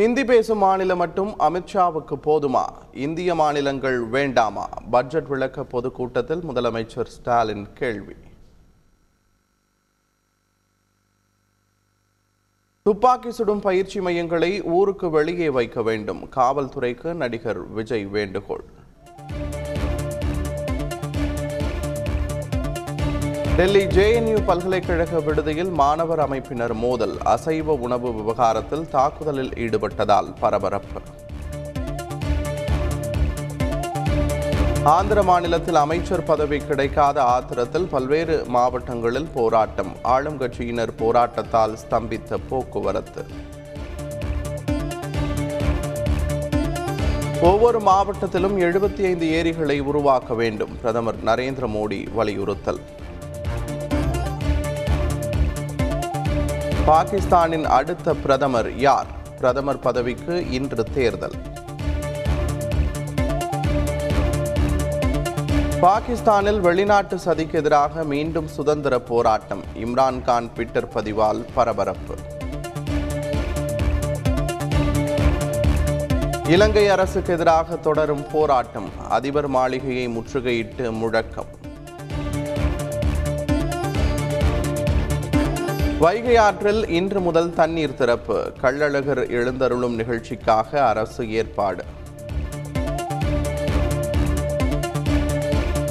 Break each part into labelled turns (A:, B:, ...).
A: ஹிந்தி பேசும் மாநிலம் மட்டும் அமித்ஷாவுக்கு போதுமா? இந்திய மாநிலங்கள் வேண்டாமா? பட்ஜெட் விளக்க பொதுக்கூட்டத்தில் முதலமைச்சர் ஸ்டாலின் கேள்வி. துப்பாக்கி சுடும் பயிற்சி மையங்களை ஊருக்கு வெளியே வைக்க வேண்டும். காவல்துறைக்கு நடிகர் விஜய் வேண்டுகோள். டெல்லி ஜேஎன்யூ பல்கலைக்கழக விடுதியில் மாணவர் அமைப்பினர் மோதல் அசைவ உணவு விவகாரத்தில் தாக்குதலில் ஈடுபட்டதால் பரபரப்பு. ஆந்திர மாநிலத்தில் அமைச்சர் பதவி கிடைக்காத ஆத்திரத்தில் பல்வேறு மாவட்டங்களில் போராட்டம் ஆளும் கட்சியினர் போராட்டத்தால் ஸ்தம்பித்த போக்குவரத்து. ஒவ்வொரு மாவட்டத்திலும் எழுபத்தி ஐந்து ஏரிகளை உருவாக்க வேண்டும் பிரதமர் நரேந்திர மோடி வலியுறுத்தல். பாகிஸ்தானின் அடுத்த பிரதமர் யார்? பிரதமர் பதவிக்கு இன்று தேர்தல். பாகிஸ்தானில் வெளிநாட்டு சதிக்கு எதிராக மீண்டும் சுதந்திர போராட்டம். இம்ரான்கான் ட்விட்டர் பதிவால் பரபரப்பு. இலங்கை அரசுக்கு எதிராக தொடரும் போராட்டம். அதிபர் மாளிகையை முற்றுகையிட்டு முழக்கம். வைகை ஆற்றில் இன்று முதல் தண்ணீர் திறப்பு. கள்ளழகர் எழுந்தருளும் நிகழ்ச்சிக்காக அரசு ஏற்பாடு.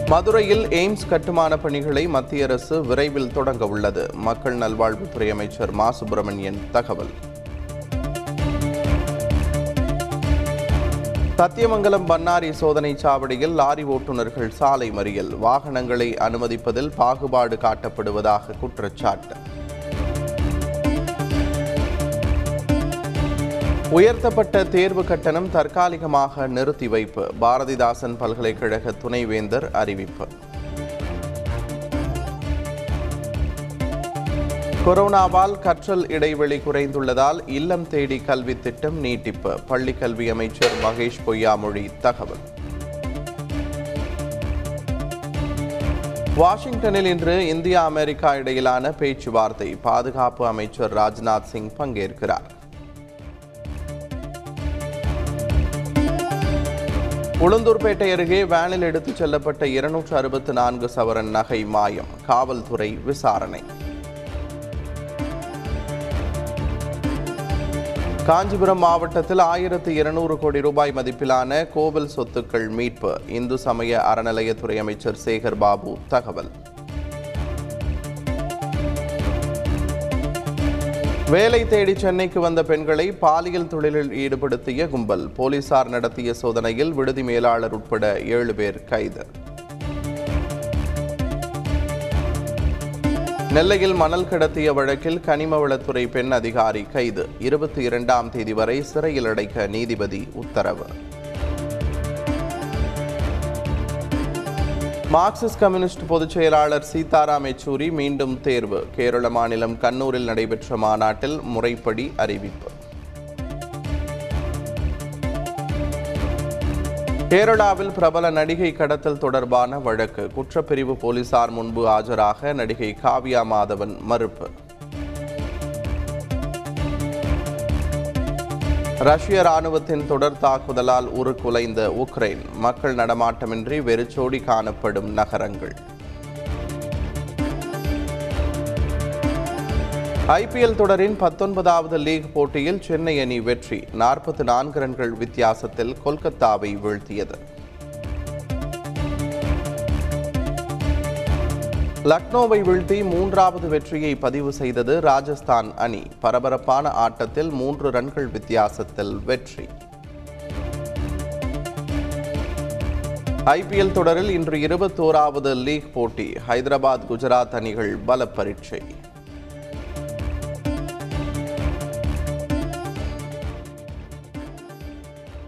A: மதுரையில் எய்ம்ஸ் கட்டுமான பணிகளை மத்திய அரசு விரைவில் தொடங்க உள்ளது. மக்கள் நல்வாழ்வுத்துறை அமைச்சர் மா. சுப்பிரமணியன் தகவல். சத்தியமங்கலம் பன்னாரி சோதனை சாவடியில் லாரி ஓட்டுநர்கள் சாலை மறியல். வாகனங்களை அனுமதிப்பதில் பாகுபாடு காட்டப்படுவதாக குற்றச்சாட்டு. உயர்த்தப்பட்ட தேர்வு கட்டணம் தற்காலிகமாக நிறுத்தி வைப்பு. பாரதிதாசன் பல்கலைக்கழக துணைவேந்தர் அறிவிப்பு. கொரோனாவால் கற்றல் இடைவெளி குறைந்துள்ளதால் இல்லம் தேடி கல்வி திட்டம் நீட்டிப்பு. பள்ளி கல்வி அமைச்சர் மகேஷ் பொய்யாமொழி தகவல். வாஷிங்டனில் இன்று இந்தியா அமெரிக்கா இடையிலான பேச்சுவார்த்தை. பாதுகாப்பு அமைச்சர் ராஜ்நாத் சிங் பங்கேற்கிறார். உளுந்தூர்பேட்டை அருகே வேனில் எடுத்துச் செல்லப்பட்ட இருநூற்று அறுபத்து நான்கு சவரன் நகை மாயம் காவல்துறை விசாரணை. காஞ்சிபுரம் மாவட்டத்தில் ஆயிரத்து இருநூறு கோடி ரூபாய் மதிப்பிலான கோவில் சொத்துக்கள் மீட்பு. இந்து சமய அறநிலையத்துறை அமைச்சர் சேகர் பாபு தகவல். வேலை தேடி சென்னைக்கு வந்த பெண்களை பாலியல் தொழிலில் ஈடுபடுத்திய கும்பல். போலீசார் நடத்திய சோதனையில் விடுதி மேலாளர் உட்பட ஏழு பேர் கைது. நெல்லையில் மணல் கடத்திய வழக்கில் கனிமவளத்துறை பெண் அதிகாரி கைது. இருபத்தி இரண்டாம் தேதி வரை சிறையில் அடைக்க நீதிபதி உத்தரவு. மார்க்சிஸ்ட் கம்யூனிஸ்ட் பொதுச் செயலாளர் சீதாராம் யெச்சூரி மீண்டும் தேர்வு. கேரள மாநிலம் கண்ணூரில் நடைபெற்ற மாநாட்டில் முறைப்படி அறிவிப்பு. கேரளாவில் பிரபல நடிகை கடத்தல் தொடர்பான வழக்கு. குற்றப்பிரிவு போலீசார் முன்பு ஆஜராக நடிகை காவ்யா மாதவன் மறுப்பு. ரஷ்ய ராணுவத்தின் தொடர் தாக்குதலால் உருக்குலைந்த உக்ரைன். மக்கள் நடமாட்டமின்றி வெறிச்சோடி காணப்படும் நகரங்கள். ஐபிஎல் தொடரின் பத்தொன்பதாவது லீக் போட்டியில் சென்னை அணி வெற்றி. நாற்பத்தி நான்கு ரன்கள் வித்தியாசத்தில் கொல்கத்தாவை வீழ்த்தியது. லக்னோவை வீழ்த்தி மூன்றாவது வெற்றியை பதிவு செய்தது ராஜஸ்தான் அணி. பரபரப்பான ஆட்டத்தில் மூன்று ரன்கள் வித்தியாசத்தில் வெற்றி. ஐபிஎல் தொடரில் இன்று இருபத்தோராவது லீக் போட்டி. ஹைதராபாத் குஜராத் அணிகள் பல பரீட்சை